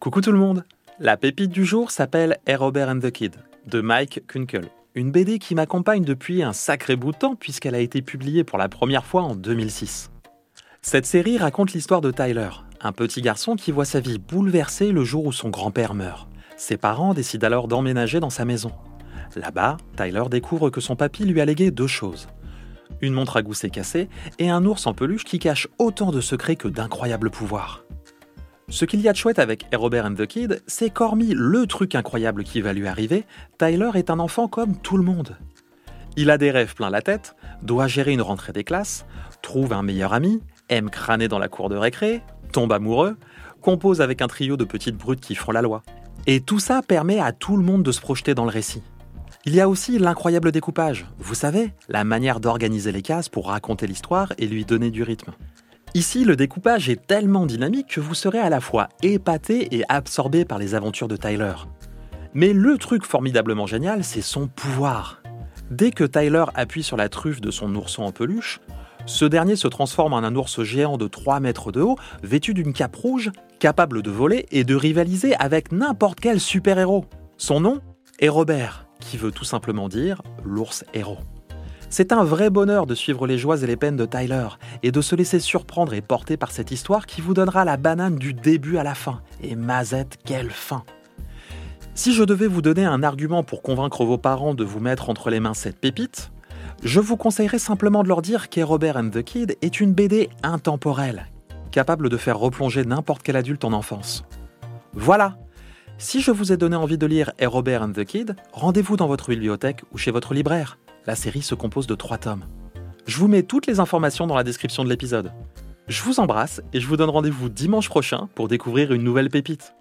Coucou tout le monde La pépite du jour s'appelle A Robert and the Kid de Mike Kunkel. Une BD qui m'accompagne depuis un sacré bout de temps puisqu'elle a été publiée pour la première fois en 2006. Cette série raconte l'histoire de Tyler, un petit garçon qui voit sa vie bouleversée le jour où son grand-père meurt. Ses parents décident alors d'emménager dans sa maison. Là-bas, Tyler découvre que son papy lui a légué deux choses. Une montre à gousset cassée et un ours en peluche qui cache autant de secrets que d'incroyables pouvoirs. Ce qu'il y a de chouette avec Robert and the Kid, c'est qu'hormis le truc incroyable qui va lui arriver, Tyler est un enfant comme tout le monde. Il a des rêves plein la tête, doit gérer une rentrée des classes, trouve un meilleur ami, aime crâner dans la cour de récré, tombe amoureux, compose avec un trio de petites brutes qui font la loi. Et tout ça permet à tout le monde de se projeter dans le récit. Il y a aussi l'incroyable découpage, vous savez, la manière d'organiser les cases pour raconter l'histoire et lui donner du rythme. Ici, le découpage est tellement dynamique que vous serez à la fois épaté et absorbé par les aventures de Tyler. Mais le truc formidablement génial, c'est son pouvoir. Dès que Tyler appuie sur la truffe de son ourson en peluche, ce dernier se transforme en un ours géant de 3 mètres de haut, vêtu d'une cape rouge, capable de voler et de rivaliser avec n'importe quel super-héros. Son nom est Robert, qui veut tout simplement dire l'ours héros. C'est un vrai bonheur de suivre les joies et les peines de Tyler et de se laisser surprendre et porter par cette histoire qui vous donnera la banane du début à la fin. Et Mazette, quelle fin Si je devais vous donner un argument pour convaincre vos parents de vous mettre entre les mains cette pépite, je vous conseillerais simplement de leur dire qu'A Robert and the Kid est une BD intemporelle, capable de faire replonger n'importe quel adulte en enfance. Voilà Si je vous ai donné envie de lire A Robert and the Kid, rendez-vous dans votre bibliothèque ou chez votre libraire. La série se compose de trois tomes. Je vous mets toutes les informations dans la description de l'épisode. Je vous embrasse et je vous donne rendez-vous dimanche prochain pour découvrir une nouvelle pépite.